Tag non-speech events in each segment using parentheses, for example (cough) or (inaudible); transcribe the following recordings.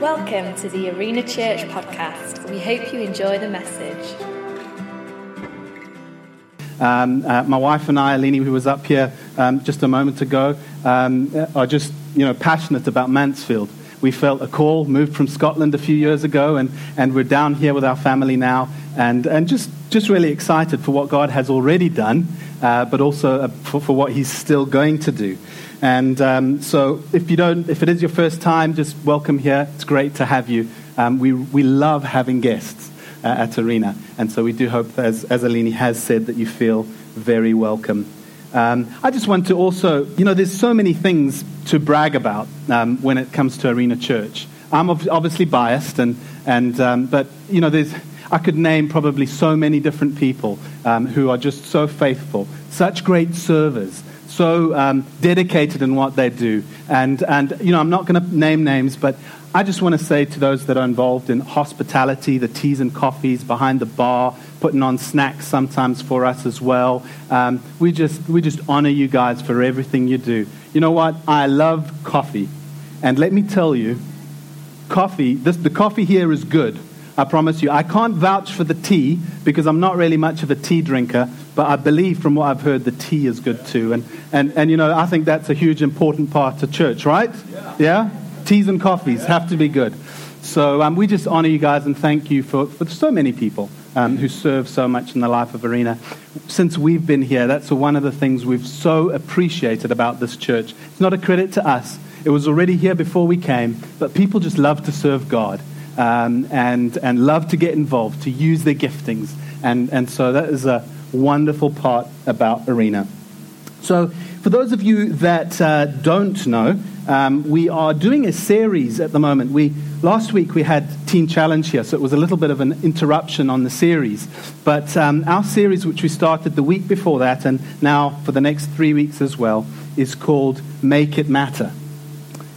Welcome to the Arena Church podcast. We hope you enjoy the message. Um, uh, my wife and I, Alini, who was up here um, just a moment ago, um, are just you know passionate about Mansfield. We felt a call, moved from Scotland a few years ago, and, and we're down here with our family now, and, and just, just really excited for what God has already done, uh, but also uh, for, for what He's still going to do. And um, so, if you don't, if it is your first time, just welcome here. It's great to have you. Um, we we love having guests uh, at Arena, and so we do hope, as as Alini has said, that you feel very welcome. Um, I just want to also, you know, there's so many things to brag about um, when it comes to Arena Church. I'm obviously biased, and and um, but you know, there's I could name probably so many different people um, who are just so faithful, such great servers so um, dedicated in what they do. And, and you know, I'm not going to name names, but I just want to say to those that are involved in hospitality, the teas and coffees behind the bar, putting on snacks sometimes for us as well. Um, we, just, we just honor you guys for everything you do. You know what? I love coffee. And let me tell you, coffee, this, the coffee here is good. I promise you. I can't vouch for the tea because I'm not really much of a tea drinker, but I believe from what I've heard the tea is good too. And, and, and you know, I think that's a huge important part to church, right? Yeah? yeah? Teas and coffees yeah. have to be good. So um, we just honor you guys and thank you for, for so many people um, who serve so much in the life of Arena. Since we've been here, that's one of the things we've so appreciated about this church. It's not a credit to us. It was already here before we came, but people just love to serve God um, and, and love to get involved, to use their giftings. And, and so that is a wonderful part about Arena. So, for those of you that uh, don't know, um, we are doing a series at the moment. We, last week we had Teen Challenge here, so it was a little bit of an interruption on the series. But um, our series, which we started the week before that, and now for the next three weeks as well, is called Make It Matter.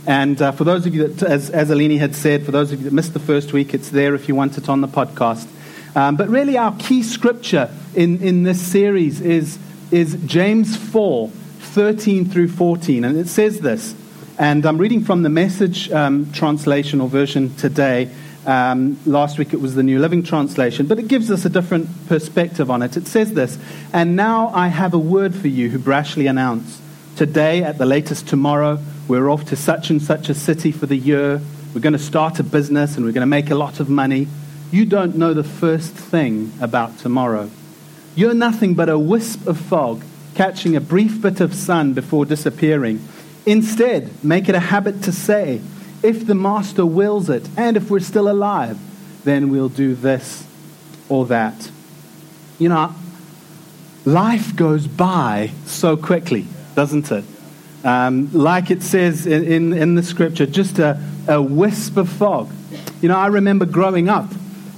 And uh, for those of you that, as, as Alini had said, for those of you that missed the first week, it's there if you want it on the podcast. Um, but really, our key scripture in, in this series is, is James 4 13 through 14. And it says this, and I'm reading from the message um, translation or version today. Um, last week it was the New Living Translation, but it gives us a different perspective on it. It says this, and now I have a word for you who brashly announce, today at the latest tomorrow, we're off to such and such a city for the year. We're going to start a business and we're going to make a lot of money. You don't know the first thing about tomorrow. You're nothing but a wisp of fog catching a brief bit of sun before disappearing. Instead, make it a habit to say, if the Master wills it, and if we're still alive, then we'll do this or that. You know, life goes by so quickly, doesn't it? Um, like it says in, in, in, the scripture, just a, a wisp of fog. You know, I remember growing up,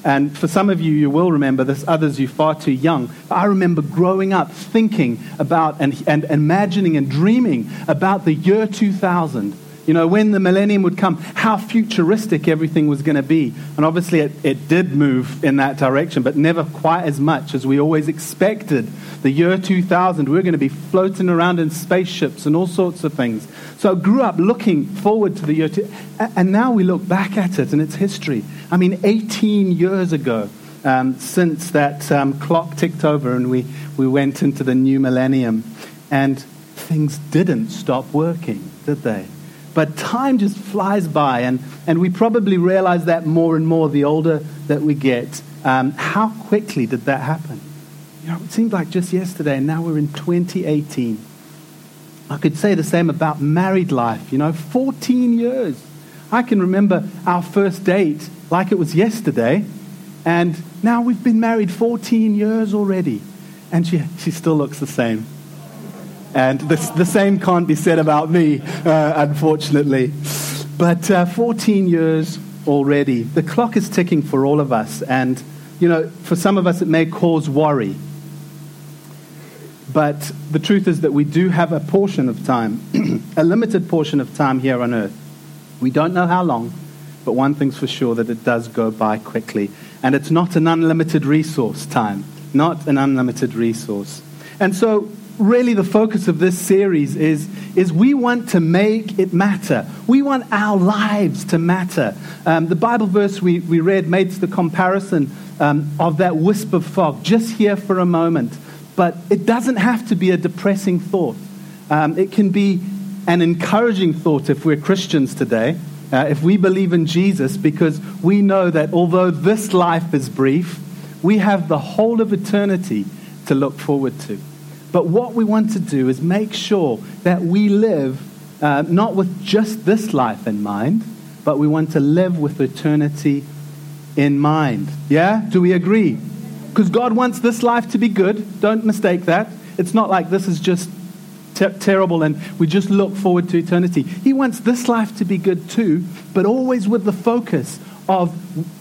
and for some of you, you will remember this, others, you're far too young. I remember growing up thinking about and, and imagining and dreaming about the year 2000 you know, when the millennium would come, how futuristic everything was going to be. And obviously, it, it did move in that direction, but never quite as much as we always expected. The year 2000, we are going to be floating around in spaceships and all sorts of things. So I grew up looking forward to the year, two, and now we look back at it and its history. I mean, 18 years ago, um, since that um, clock ticked over and we, we went into the new millennium, and things didn't stop working, did they? But time just flies by, and, and we probably realize that more and more the older that we get. Um, how quickly did that happen? You know, it seemed like just yesterday, and now we're in 2018. I could say the same about married life, you know, 14 years. I can remember our first date like it was yesterday, and now we've been married 14 years already, and she, she still looks the same. And the, the same can't be said about me, uh, unfortunately. But uh, 14 years already. The clock is ticking for all of us. And, you know, for some of us, it may cause worry. But the truth is that we do have a portion of time, (clears throat) a limited portion of time here on earth. We don't know how long, but one thing's for sure that it does go by quickly. And it's not an unlimited resource, time. Not an unlimited resource. And so really the focus of this series is, is we want to make it matter. We want our lives to matter. Um, the Bible verse we, we read makes the comparison um, of that wisp of fog just here for a moment. But it doesn't have to be a depressing thought. Um, it can be an encouraging thought if we're Christians today, uh, if we believe in Jesus, because we know that although this life is brief, we have the whole of eternity to look forward to. But what we want to do is make sure that we live uh, not with just this life in mind, but we want to live with eternity in mind. Yeah? Do we agree? Because God wants this life to be good. Don't mistake that. It's not like this is just ter- terrible and we just look forward to eternity. He wants this life to be good too, but always with the focus of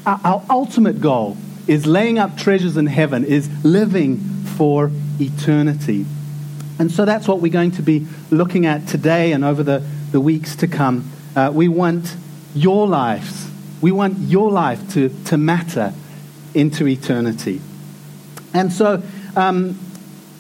our, our ultimate goal is laying up treasures in heaven, is living for eternity. And so that's what we're going to be looking at today and over the, the weeks to come. Uh, we want your lives, we want your life to, to matter into eternity. And so, um,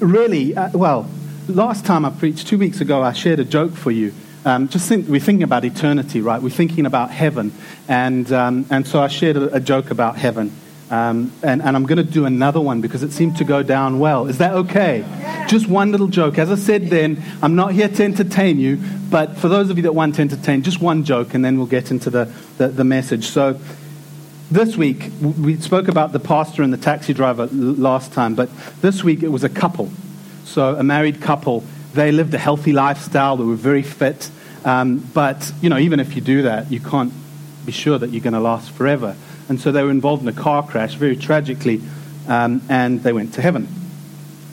really, uh, well, last time I preached, two weeks ago, I shared a joke for you. Um, just think, we're thinking about eternity, right? We're thinking about heaven. And, um, and so I shared a, a joke about heaven. Um, and, and, I'm going to do another one because it seemed to go down well. Is that okay? Yeah. Just one little joke. As I said then, I'm not here to entertain you, but for those of you that want to entertain, just one joke, and then we'll get into the, the, the message. So, this week, we spoke about the pastor and the taxi driver last time, but this week it was a couple. So, a married couple. They lived a healthy lifestyle, they were very fit. Um, but, you know, even if you do that, you can't be sure that you're going to last forever. And so they were involved in a car crash, very tragically, um, and they went to heaven.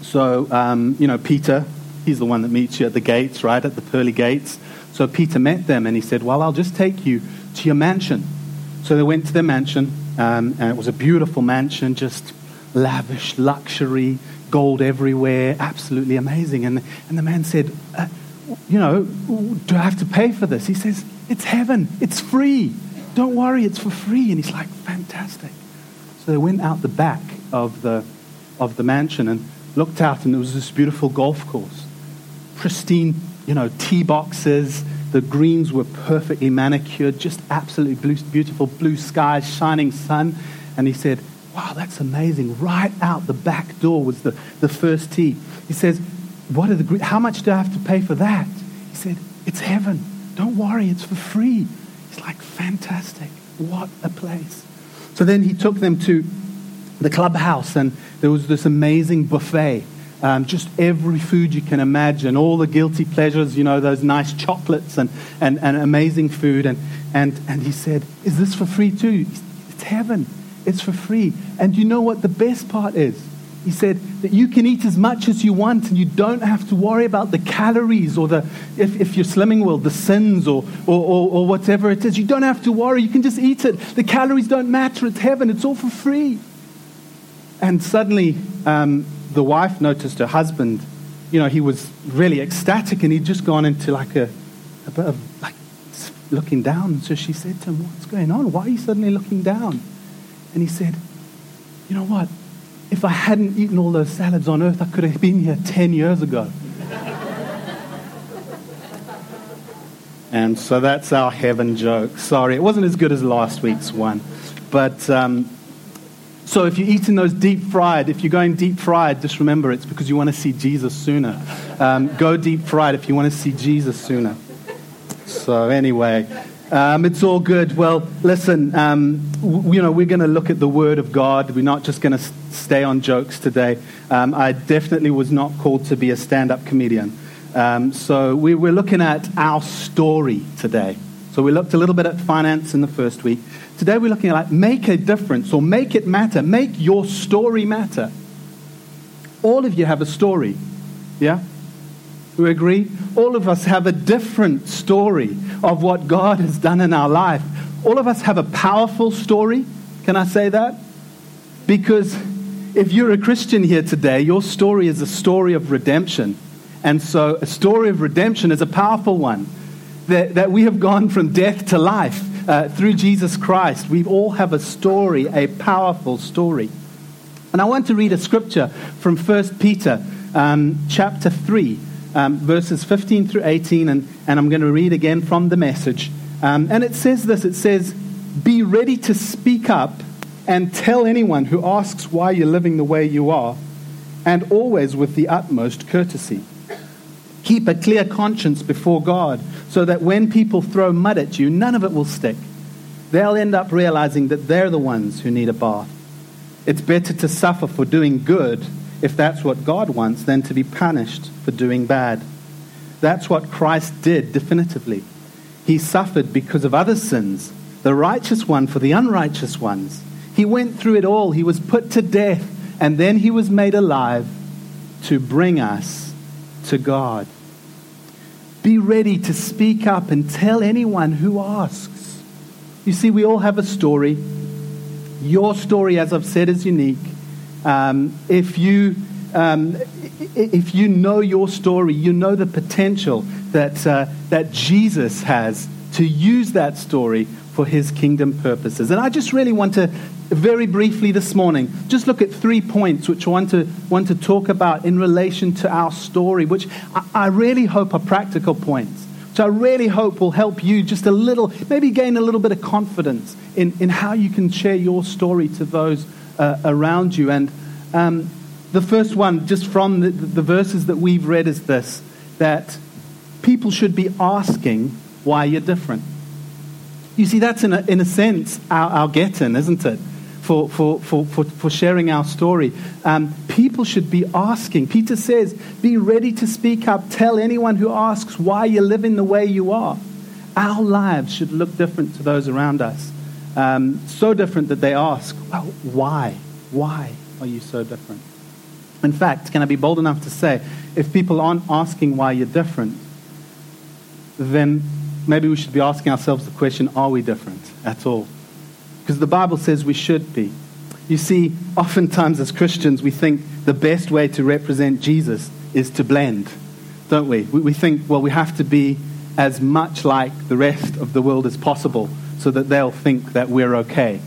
So, um, you know, Peter, he's the one that meets you at the gates, right, at the pearly gates. So Peter met them and he said, Well, I'll just take you to your mansion. So they went to their mansion, um, and it was a beautiful mansion, just lavish, luxury, gold everywhere, absolutely amazing. And, and the man said, uh, You know, do I have to pay for this? He says, It's heaven, it's free. Don't worry, it's for free. And he's like, fantastic. So they went out the back of the, of the mansion and looked out, and there was this beautiful golf course. Pristine, you know, tee boxes. The greens were perfectly manicured, just absolutely blue, beautiful blue skies, shining sun. And he said, Wow, that's amazing. Right out the back door was the, the first tee. He says, what are the, How much do I have to pay for that? He said, It's heaven. Don't worry, it's for free. Like, fantastic. What a place. So then he took them to the clubhouse, and there was this amazing buffet. Um, just every food you can imagine, all the guilty pleasures, you know, those nice chocolates and, and, and amazing food. And, and, and he said, Is this for free too? It's heaven. It's for free. And you know what the best part is? He said that you can eat as much as you want and you don't have to worry about the calories or the, if, if you're slimming well, the sins or, or, or, or whatever it is. You don't have to worry. You can just eat it. The calories don't matter. It's heaven. It's all for free. And suddenly, um, the wife noticed her husband, you know, he was really ecstatic and he'd just gone into like a, a bit of like looking down. So she said to him, What's going on? Why are you suddenly looking down? And he said, You know what? If I hadn't eaten all those salads on earth, I could have been here 10 years ago. and so that's our heaven joke. Sorry, it wasn't as good as last week's one. But um, so if you're eating those deep fried, if you're going deep fried, just remember it's because you want to see Jesus sooner. Um, go deep fried if you want to see Jesus sooner. So, anyway. Um, it's all good. Well, listen, um, w- you know, we're going to look at the Word of God. We're not just going to s- stay on jokes today. Um, I definitely was not called to be a stand up comedian. Um, so we, we're looking at our story today. So we looked a little bit at finance in the first week. Today we're looking at like, make a difference or make it matter. Make your story matter. All of you have a story. Yeah? We agree? All of us have a different story of what God has done in our life. All of us have a powerful story. Can I say that? Because if you're a Christian here today, your story is a story of redemption. And so a story of redemption is a powerful one. That, that we have gone from death to life uh, through Jesus Christ. We all have a story, a powerful story. And I want to read a scripture from 1 Peter um, chapter 3 um, verses 15 through 18, and, and I'm going to read again from the message. Um, and it says this it says, Be ready to speak up and tell anyone who asks why you're living the way you are, and always with the utmost courtesy. Keep a clear conscience before God so that when people throw mud at you, none of it will stick. They'll end up realizing that they're the ones who need a bath. It's better to suffer for doing good, if that's what God wants, than to be punished for doing bad. That's what Christ did definitively. He suffered because of other sins, the righteous one for the unrighteous ones. He went through it all. He was put to death, and then he was made alive to bring us to God. Be ready to speak up and tell anyone who asks. You see, we all have a story. Your story, as I've said, is unique. Um, if you um, if you know your story, you know the potential that uh, that Jesus has to use that story for His kingdom purposes. And I just really want to very briefly this morning just look at three points which I want to, want to talk about in relation to our story, which I, I really hope are practical points. So I really hope will help you just a little, maybe gain a little bit of confidence in, in how you can share your story to those uh, around you. And um, the first one, just from the, the verses that we've read, is this that people should be asking why you're different. You see, that's in a, in a sense our, our get in, isn't it? for, for, for, for, for sharing our story. Um, people should be asking. Peter says, Be ready to speak up. Tell anyone who asks why you're living the way you are. Our lives should look different to those around us. Um, so different that they ask, Well, why? Why are you so different? In fact, can I be bold enough to say, if people aren't asking why you're different, then maybe we should be asking ourselves the question are we different at all? Because the Bible says we should be. You see, oftentimes as Christians, we think the best way to represent Jesus is to blend, don't we? We think, well, we have to be as much like the rest of the world as possible so that they'll think that we're okay.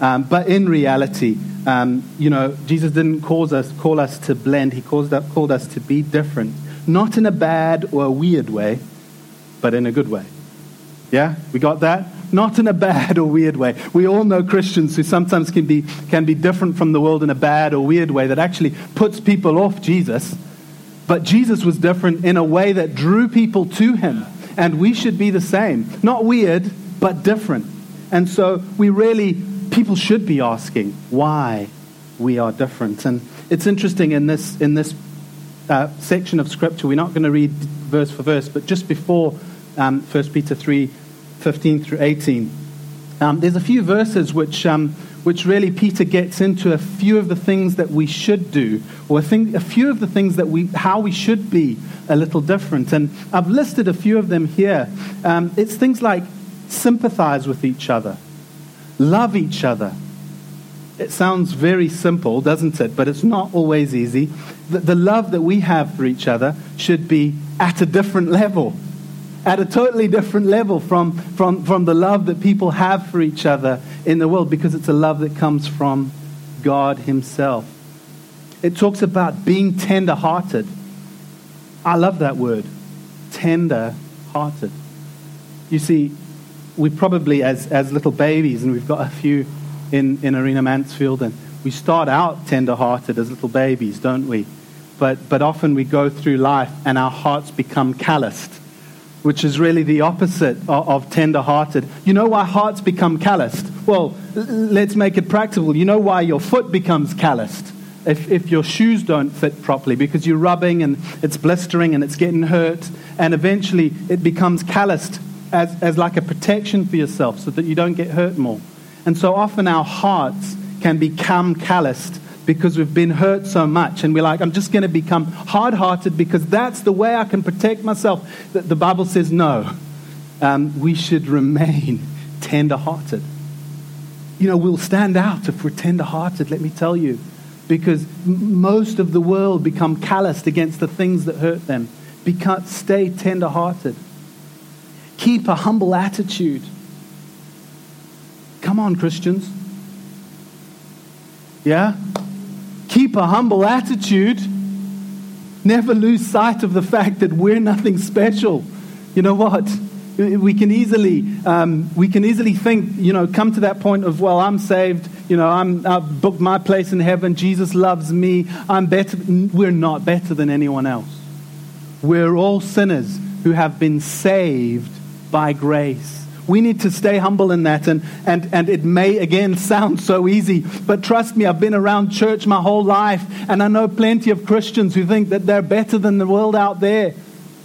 Um, but in reality, um, you know, Jesus didn't cause us, call us to blend. He called, called us to be different. Not in a bad or a weird way, but in a good way. Yeah? We got that? not in a bad or weird way. We all know Christians who sometimes can be, can be different from the world in a bad or weird way that actually puts people off Jesus. But Jesus was different in a way that drew people to him. And we should be the same. Not weird, but different. And so we really, people should be asking why we are different. And it's interesting in this, in this uh, section of Scripture, we're not going to read verse for verse, but just before um, 1 Peter 3 15 through 18. Um, there's a few verses which, um, which really Peter gets into a few of the things that we should do, or a, thing, a few of the things that we, how we should be a little different. And I've listed a few of them here. Um, it's things like sympathize with each other, love each other. It sounds very simple, doesn't it? But it's not always easy. The, the love that we have for each other should be at a different level at a totally different level from, from, from the love that people have for each other in the world because it's a love that comes from God Himself. It talks about being tender hearted. I love that word, tender hearted. You see, we probably, as, as little babies, and we've got a few in, in Arena Mansfield, and we start out tender hearted as little babies, don't we? But, but often we go through life and our hearts become calloused which is really the opposite of, of tender hearted. You know why hearts become calloused? Well, let's make it practical. You know why your foot becomes calloused? If, if your shoes don't fit properly, because you're rubbing and it's blistering and it's getting hurt, and eventually it becomes calloused as, as like a protection for yourself so that you don't get hurt more. And so often our hearts can become calloused because we've been hurt so much. And we're like, I'm just going to become hard hearted because that's the way I can protect myself. The, Bible says no. Um, we should remain (laughs) tender hearted. You know, we'll stand out if we're tender hearted, let me tell you, because most of the world become calloused against the things that hurt them. Stay tender hearted. Keep a humble attitude. Come on, Christians. Yeah? keep a humble attitude. Never lose sight of the fact that we're nothing special. You know what? We can easily, um, we can easily think, you know, come to that point of, well, I'm saved, you know, I'm, I've booked my place in heaven, Jesus loves me, I'm better. We're not better than anyone else. We're all sinners who have been saved by grace. We need to stay humble in that. And, and, and it may, again, sound so easy, but trust me, I've been around church my whole life, and I know plenty of Christians who think that they're better than the world out there.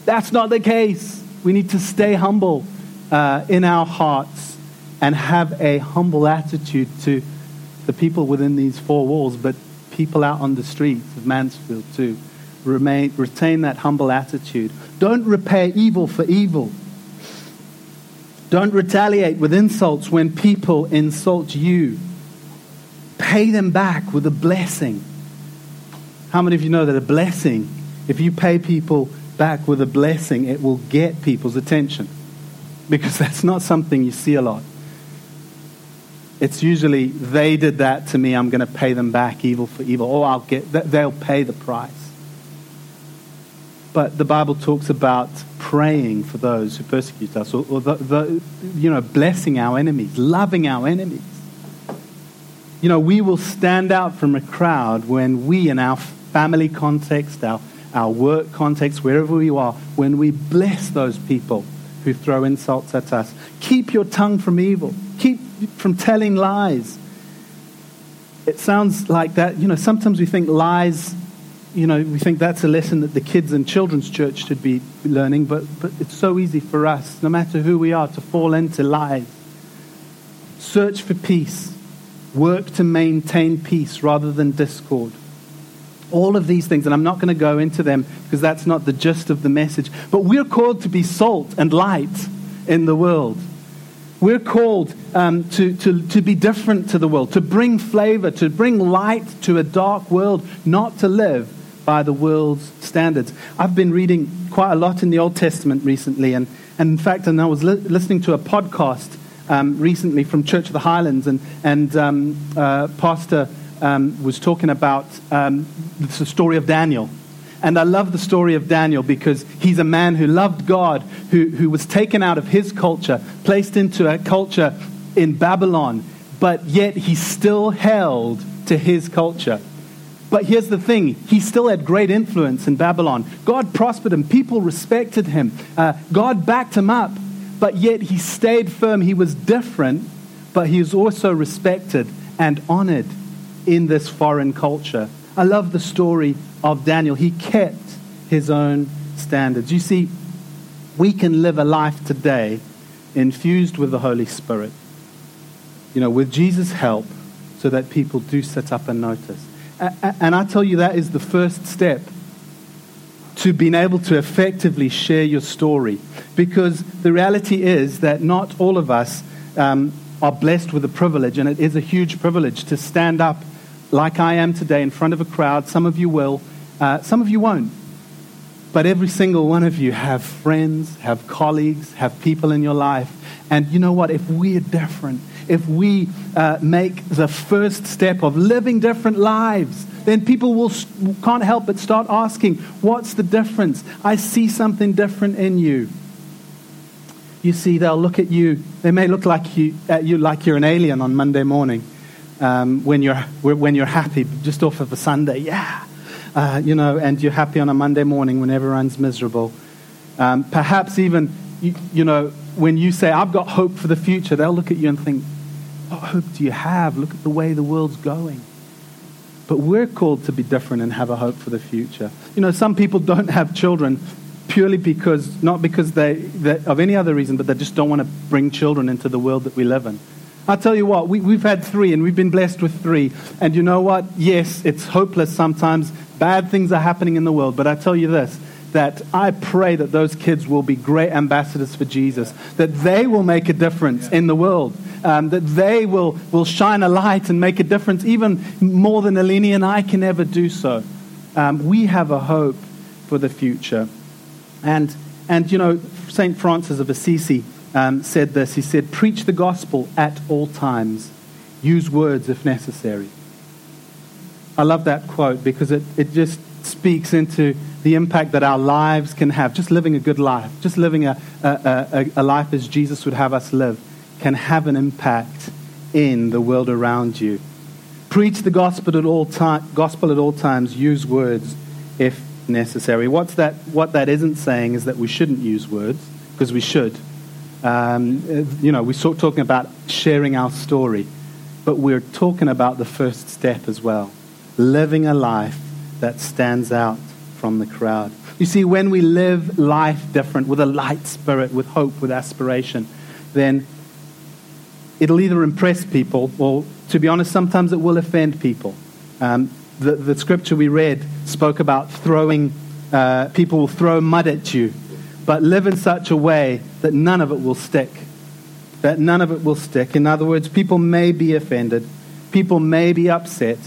That's not the case. We need to stay humble uh, in our hearts and have a humble attitude to the people within these four walls, but people out on the streets of Mansfield too. Remain, retain that humble attitude. Don't repay evil for evil. Don't retaliate with insults when people insult you. Pay them back with a blessing. How many of you know that a blessing, if you pay people back with a blessing, it will get people's attention? Because (laughs) that's not something you see a lot. It's usually, they did that to me, I'm going to pay them back evil for evil. Or I'll get, they'll pay the price. But the Bible talks about praying for those who persecute us, or, or the, the, you know, blessing our enemies, loving our enemies. You know, we will stand out from a crowd when we, in our family context, our, our work context, wherever we are, when we bless those people who throw insults at us. Keep your tongue from evil. Keep from telling lies. It sounds like that. You know, sometimes we think lies you know, we think that's a lesson that the kids in children's church should be learning, but, but it's so easy for us, no matter who we are, to fall into lies. Search for peace. Work to maintain peace rather than discord. All of these things, and I'm not going to go into them because that's not the gist of the message, but we're called to be salt and light in the world. We're called um, to, to, to be different to the world, to bring flavor, to bring light to a dark world, not to live by the world's standards. I've been reading quite a lot in the Old Testament recently, and, and in fact, and I was li- listening to a podcast um, recently from Church of the Highlands, and, and um, uh, Pastor um, was talking about um, the story of Daniel. And I love the story of Daniel because he's a man who loved God, who, who was taken out of his culture, placed into a culture in Babylon, but yet he still held to his culture. But here's the thing he still had great influence in Babylon. God prospered him, people respected him, uh, God backed him up, but yet he stayed firm. He was different, but he was also respected and honored in this foreign culture. I love the story of Daniel. He kept his own standards. You see, we can live a life today infused with the Holy Spirit, you know, with Jesus' help, so that people do sit up and notice. And I tell you, that is the first step to being able to effectively share your story. Because the reality is that not all of us um, are blessed with a privilege, and it is a huge privilege to stand up like I am today in front of a crowd. Some of you will, uh, some of you won't. But every single one of you have friends, have colleagues, have people in your life. And you know what? If we're different, if we uh, make the first step of living different lives, then people will, can't help but start asking, What's the difference? I see something different in you. You see, they'll look at you, they may look like you, at you like you're an alien on Monday morning um, when, you're, when you're happy, just off of a Sunday. Yeah. Uh, you know, and you're happy on a Monday morning when everyone's miserable. Um, perhaps even, you, you know, when you say, I've got hope for the future, they'll look at you and think, What hope do you have? Look at the way the world's going. But we're called to be different and have a hope for the future. You know, some people don't have children purely because, not because they, they of any other reason, but they just don't want to bring children into the world that we live in. I tell you what, we, we've had three and we've been blessed with three. And you know what? Yes, it's hopeless sometimes. Bad things are happening in the world. But I tell you this that I pray that those kids will be great ambassadors for Jesus, that they will make a difference in the world um, that they will, will shine a light and make a difference, even more than Alini and I can ever do so. Um, we have a hope for the future. And, and you know, St. Francis of Assisi um, said this. He said, Preach the gospel at all times, use words if necessary. I love that quote because it, it just speaks into the impact that our lives can have. Just living a good life, just living a, a, a, a life as Jesus would have us live, can have an impact in the world around you. Preach the gospel at all, time, gospel at all times. Use words if necessary. What's that, what that isn't saying is that we shouldn't use words, because we should. Um, you know, we're talking about sharing our story, but we're talking about the first step as well living a life that stands out from the crowd. You see, when we live life different, with a light spirit, with hope, with aspiration, then it'll either impress people or, to be honest, sometimes it will offend people. Um, the, the scripture we read spoke about throwing, uh, people will throw mud at you, but live in such a way that none of it will stick. That none of it will stick. In other words, people may be offended, people may be upset,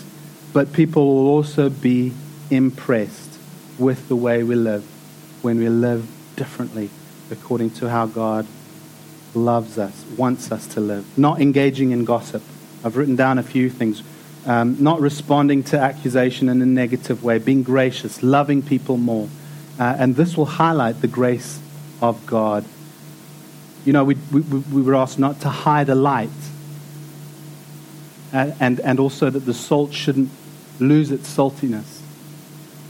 but people will also be impressed with the way we live when we live differently according to how God loves us, wants us to live. Not engaging in gossip. I've written down a few things. Um, not responding to accusation in a negative way, being gracious, loving people more. Uh, and this will highlight the grace of God. You know, we, we, we were asked not to hide a light, and, and, and also that the salt shouldn't lose its saltiness.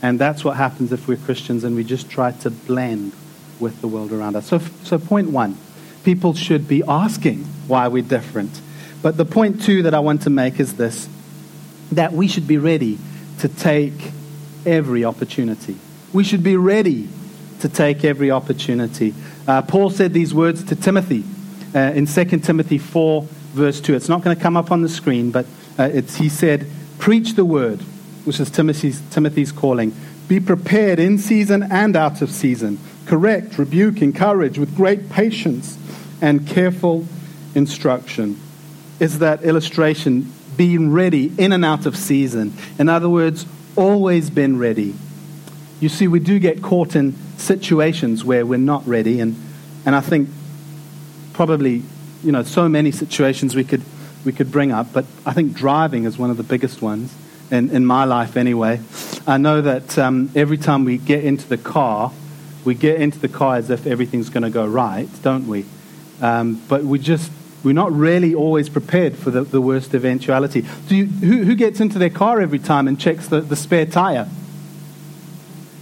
And that's what happens if we're Christians and we just try to blend with the world around us. So, so point one people should be asking why we're different. But the point too, that I want to make is this that we should be ready to take every opportunity. We should be ready to take every opportunity. Uh, Paul said these words to Timothy uh, in 2 Timothy 4, verse 2. It's not going to come up on the screen, but uh, he said, Preach the word, which is Timothy's, Timothy's calling. Be prepared in season and out of season. Correct, rebuke, encourage with great patience and careful instruction. Is that illustration being ready in and out of season? In other words, always been ready. You see, we do get caught in situations where we're not ready, and, and I think probably, you know, so many situations we could we could bring up, but I think driving is one of the biggest ones in, in my life anyway. I know that um, every time we get into the car, we get into the car as if everything's going to go right, don't we? Um, but we just, we're not really always prepared for the, the worst eventuality. Do you, who, who gets into their car every time and checks the, the spare tire?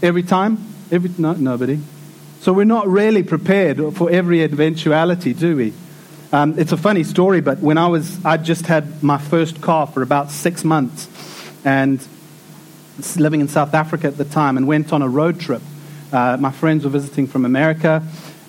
Every time? Every, no, nobody. So we're not really prepared for every eventuality, do we? Um, it's a funny story, but when I was, I just had my first car for about six months, and living in South Africa at the time, and went on a road trip. Uh, my friends were visiting from America.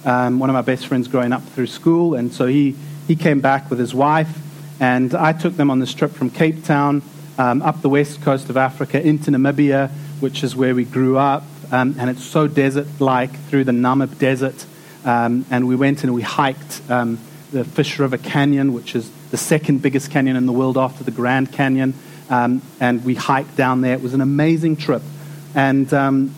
Um, one of my best friends growing up through school, and so he he came back with his wife, and I took them on this trip from Cape Town um, up the west coast of Africa into Namibia, which is where we grew up, um, and it's so desert-like through the Namib Desert. Um, and we went and we hiked um, the Fish River Canyon, which is the second biggest canyon in the world after the Grand Canyon. Um, and we hiked down there. It was an amazing trip. And um,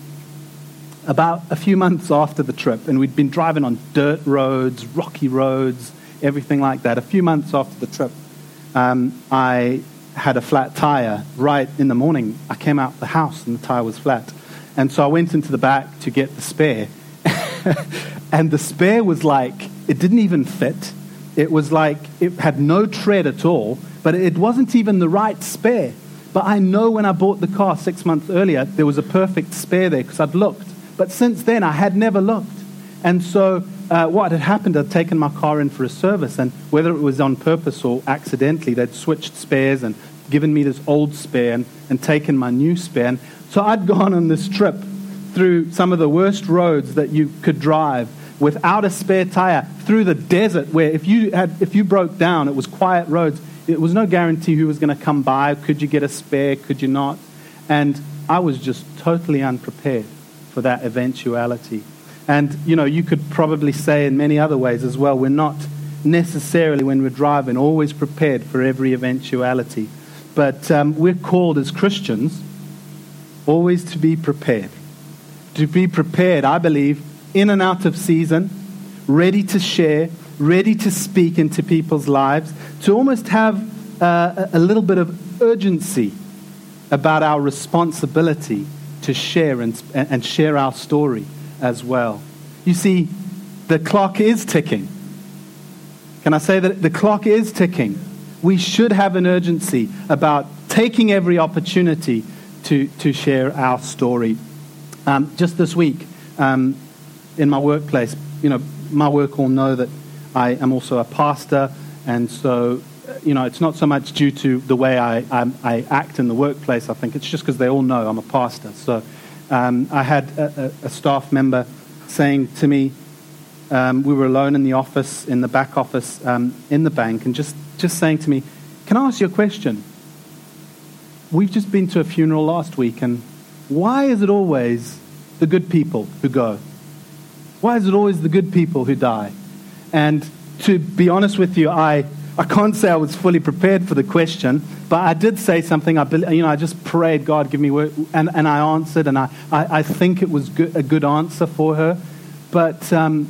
about a few months after the trip, and we'd been driving on dirt roads, rocky roads, everything like that. A few months after the trip, um, I had a flat tire right in the morning. I came out the house and the tire was flat. And so I went into the back to get the spare. (laughs) and the spare was like, it didn't even fit. It was like it had no tread at all, but it wasn't even the right spare. But I know when I bought the car six months earlier, there was a perfect spare there because I'd looked. But since then, I had never looked. And so, uh, what had happened, I'd taken my car in for a service, and whether it was on purpose or accidentally, they'd switched spares and given me this old spare and, and taken my new spare. And so, I'd gone on this trip through some of the worst roads that you could drive without a spare tire through the desert where if you, had, if you broke down, it was quiet roads. It was no guarantee who was going to come by. Could you get a spare? Could you not? And I was just totally unprepared for that eventuality. And, you know, you could probably say in many other ways as well, we're not necessarily, when we're driving, always prepared for every eventuality. But um, we're called as Christians always to be prepared. To be prepared, I believe, in and out of season, ready to share, ready to speak into people's lives, to almost have uh, a little bit of urgency about our responsibility to share and, and share our story as well. You see, the clock is ticking. Can I say that the clock is ticking? We should have an urgency about taking every opportunity to, to share our story. Um, just this week, um, in my workplace, you know, my work all know that I am also a pastor, and so, you know, it's not so much due to the way I, I, I act in the workplace, I think it's just because they all know I'm a pastor. So um, I had a, a, staff member saying to me, um, we were alone in the office, in the back office, um, in the bank, and just, just saying to me, Can I ask you a question? We've just been to a funeral last week, and why is it always the good people who go? Why is it always the good people who die? And to be honest with you, I, I can't say I was fully prepared for the question, but I did say something. I, you know, I just prayed, God, give me word, and, and I answered, and I, I, I think it was good, a good answer for her. But, um,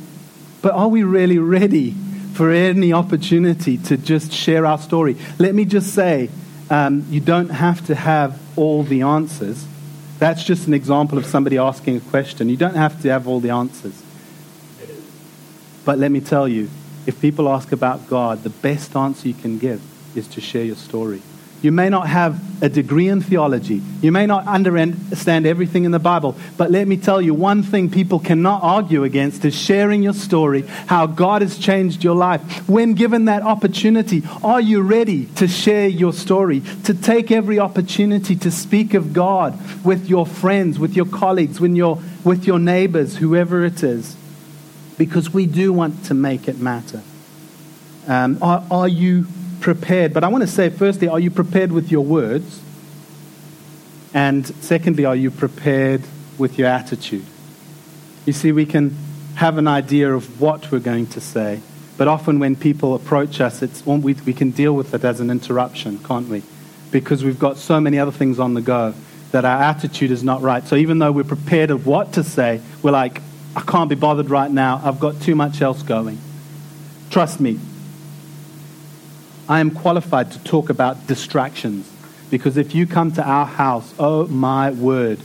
but are we really ready for any opportunity to just share our story? Let me just say, um, you don't have to have all the answers. That's just an example of somebody asking a question. You don't have to have all the answers. But let me tell you, if people ask about God, the best answer you can give is to share your story. You may not have a degree in theology. You may not understand everything in the Bible. But let me tell you, one thing people cannot argue against is sharing your story, how God has changed your life. When given that opportunity, are you ready to share your story? To take every opportunity to speak of God with your friends, with your colleagues, with your, with your neighbors, whoever it is? Because we do want to make it matter. Um, are, are you prepared. But I want to say, firstly, are you prepared with your words? And secondly, are you prepared with your attitude? You see, we can have an idea of what we're going to say, but often when people approach us, it's, we, we can deal with it as an interruption, can't we? Because we've got so many other things on the go that our attitude is not right. So even though we're prepared of what to say, we're like, I can't be bothered right now. I've got too much else going. Trust me, I am qualified to talk about distractions. Because if you come to our house, oh my word,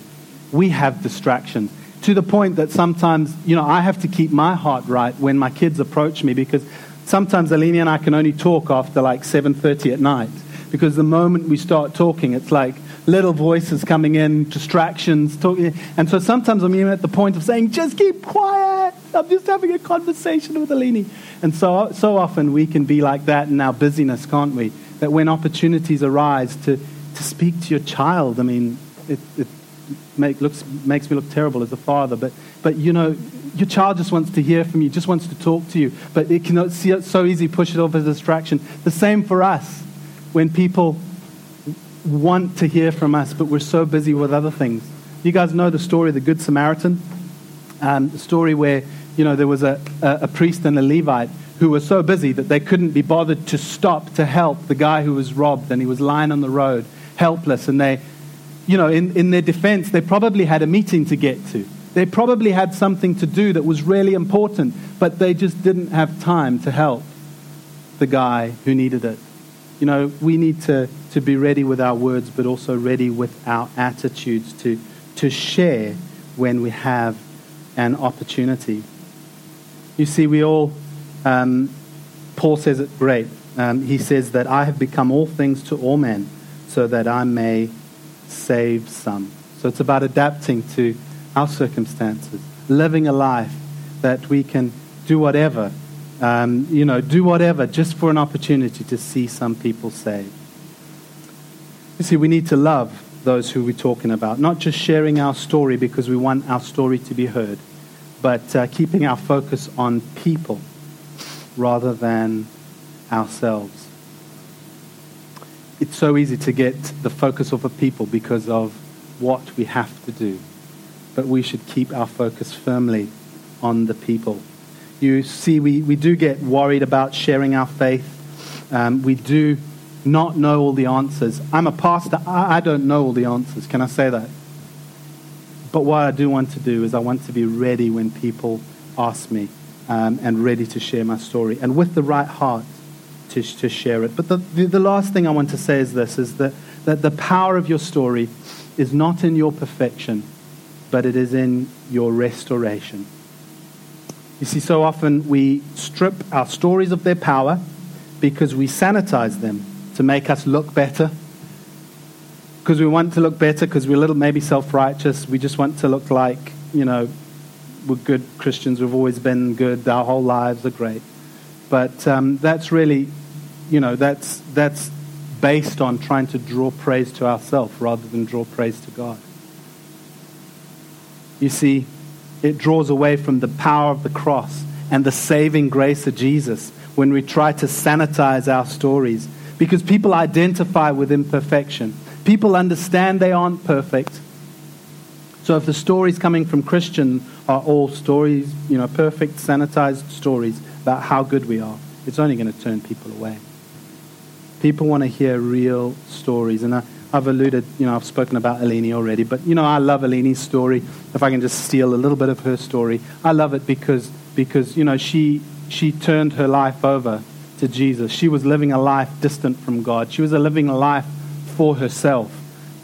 we have distractions. To the point that sometimes, you know, I have to keep my heart right when my kids approach me because sometimes Alini and I can only talk after like 7.30 at night. Because the moment we start talking, it's like little voices coming in, distractions, talking. And so sometimes I'm even at the point of saying, just keep quiet. I'm just having a conversation with Alini. And so, so often we can be like that in our busyness, can't we? That when opportunities arise to, to speak to your child, I mean, it, it make, looks, makes me look terrible as a father, but, but you know, your child just wants to hear from you, just wants to talk to you, but it can see it so easy push it off as a distraction. The same for us when people want to hear from us, but we're so busy with other things. You guys know the story of the Good Samaritan? Um, the story where you know, there was a, a, a priest and a Levite who were so busy that they couldn't be bothered to stop to help the guy who was robbed and he was lying on the road, helpless. And they, you know, in, in their defense, they probably had a meeting to get to. They probably had something to do that was really important, but they just didn't have time to help the guy who needed it. You know, we need to, to be ready with our words, but also ready with our attitudes to, to share when we have an opportunity. You see, we all, um, Paul says it great. Um, he says that I have become all things to all men so that I may save some. So it's about adapting to our circumstances, living a life that we can do whatever, um, you know, do whatever just for an opportunity to see some people saved. You see, we need to love those who we're talking about, not just sharing our story because we want our story to be heard but uh, keeping our focus on people rather than ourselves. It's so easy to get the focus off of people because of what we have to do, but we should keep our focus firmly on the people. You see, we, we do get worried about sharing our faith. Um, we do not know all the answers. I'm a pastor, I, don't know all the answers. Can I say that? But what I do want to do is I want to be ready when people ask me um, and ready to share my story and with the right heart to, to share it. But the, the, the last thing I want to say is this, is that, that the power of your story is not in your perfection, but it is in your restoration. You see, so often we strip our stories of their power because we sanitize them to make us look better. Because we want to look better, because we're a little maybe self righteous. We just want to look like, you know, we're good Christians. We've always been good. Our whole lives are great. But um, that's really, you know, that's, that's based on trying to draw praise to ourselves rather than draw praise to God. You see, it draws away from the power of the cross and the saving grace of Jesus when we try to sanitize our stories because people identify with imperfection. People understand they aren't perfect. So if the stories coming from Christian are all stories, you know, perfect, sanitized stories about how good we are, it's only going to turn people away. People want to hear real stories. And I, I've alluded, you know, I've spoken about Eleni already, but, you know, I love Eleni's story. If I can just steal a little bit of her story, I love it because, because you know, she, she turned her life over to Jesus. She was living a life distant from God, she was a living a life for herself.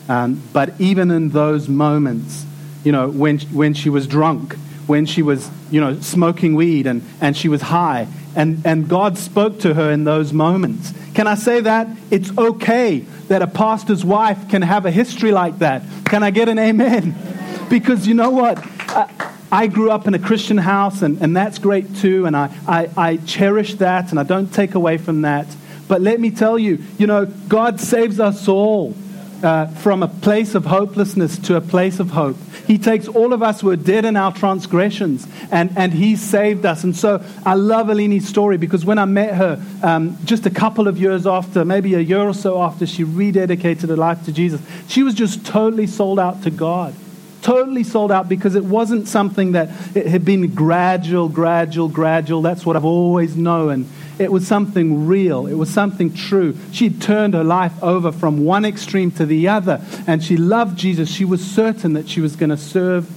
Um, but even in those moments, you know, when, when she was drunk, when she was, you know, smoking weed and, and she was high, and, and God spoke to her in those moments. Can I say that? It's okay that a pastor's wife can have a history like that. Can I get an amen? (laughs) Because you know what? I, I grew up in a Christian house, and, and that's great too, and I, I, I cherish that, and I don't take away from that. But let me tell you, you know, God saves us all uh, from a place of hopelessness to a place of hope. He takes all of us who are dead in our transgressions and, and He saved us. And so I love Eleni's story because when I met her um, just a couple of years after, maybe a year or so after she rededicated her life to Jesus, she was just totally sold out to God totally sold out because it wasn't something that it had been gradual, gradual, gradual. That's what I've always known. It was something real. It was something true. She turned her life over from one extreme to the other, and she loved Jesus. She was certain that she was going to serve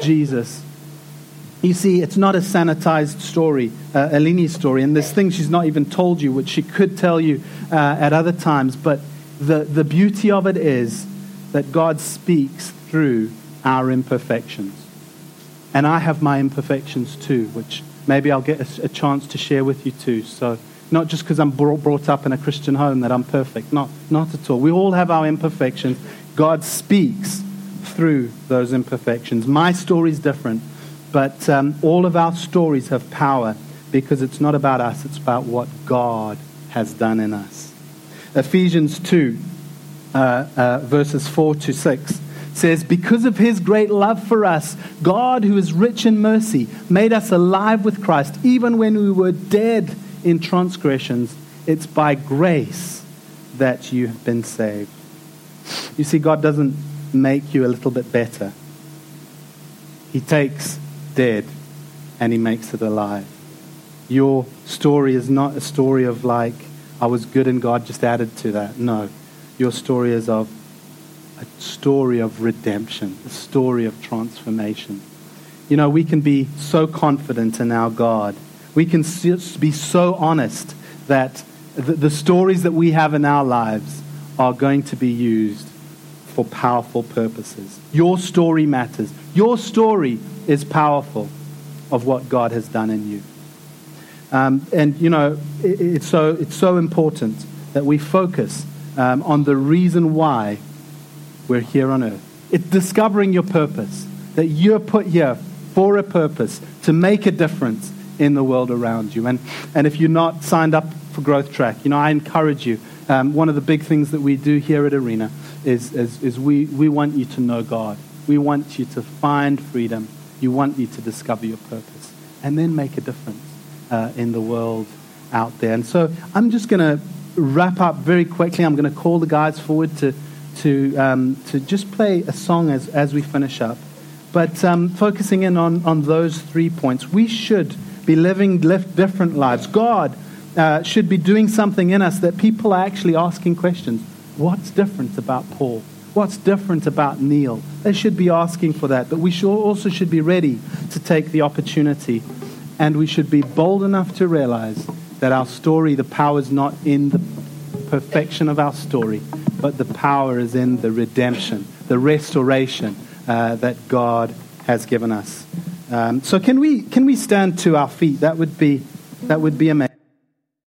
Jesus. You see, it's not a sanitized story, uh, Eleni's story, and there's things she's not even told you, which she could tell you uh, at other times. But the, the beauty of it is that God speaks through our imperfections. And I have my imperfections too, which maybe I'll get a, a chance to share with you too. So, not just because I'm brought, brought up in a Christian home that I'm perfect. Not, not at all. We all have our imperfections. God speaks through those imperfections. My story is different, but um, all of our stories have power because it's not about us, it's about what God has done in us. Ephesians 2, uh, uh, verses 4 to 6 says, Because of his great love for us, God, who is rich in mercy, made us alive with Christ, even when we were dead in transgressions. It's by grace that you have been saved. You see, God doesn't make you a little bit better, He takes dead and He makes it alive. Your story is not a story of like, I was good and God just added to that. No. Your story is of a story of redemption, a story of transformation. You know, we can be so confident in our God. We can be so honest that the, stories that we have in our lives are going to be used for powerful purposes. Your story matters. Your story is powerful of what God has done in you. Um, and, you know, it, it's, so, it's so important that we focus um, on the reason why we're here on earth. It's discovering your purpose, that you're put here for a purpose to make a difference in the world around you. And, and if you're not signed up for Growth Track, you know, I encourage you. Um, one of the big things that we do here at Arena is, is, is we, we want you to know God. We want you to find freedom. You want you to discover your purpose and then make a difference uh, in the world out there. And so I'm just going to wrap up very quickly. I'm going to call the guys forward to to, um, to just play a song as, as we finish up. But um, focusing in on, on those three points, we should be living different lives. God uh, should be doing something in us that people are actually asking questions. What's different about Paul? What's different about Neil? They should be asking for that. But we should also should be ready to take the opportunity. And we should be bold enough to realize that our story, the power is not in the perfection of our story, but the power is in the redemption, the restoration uh, that God has given us. Um, so can we can we stand to our feet? That would be that would be amazing.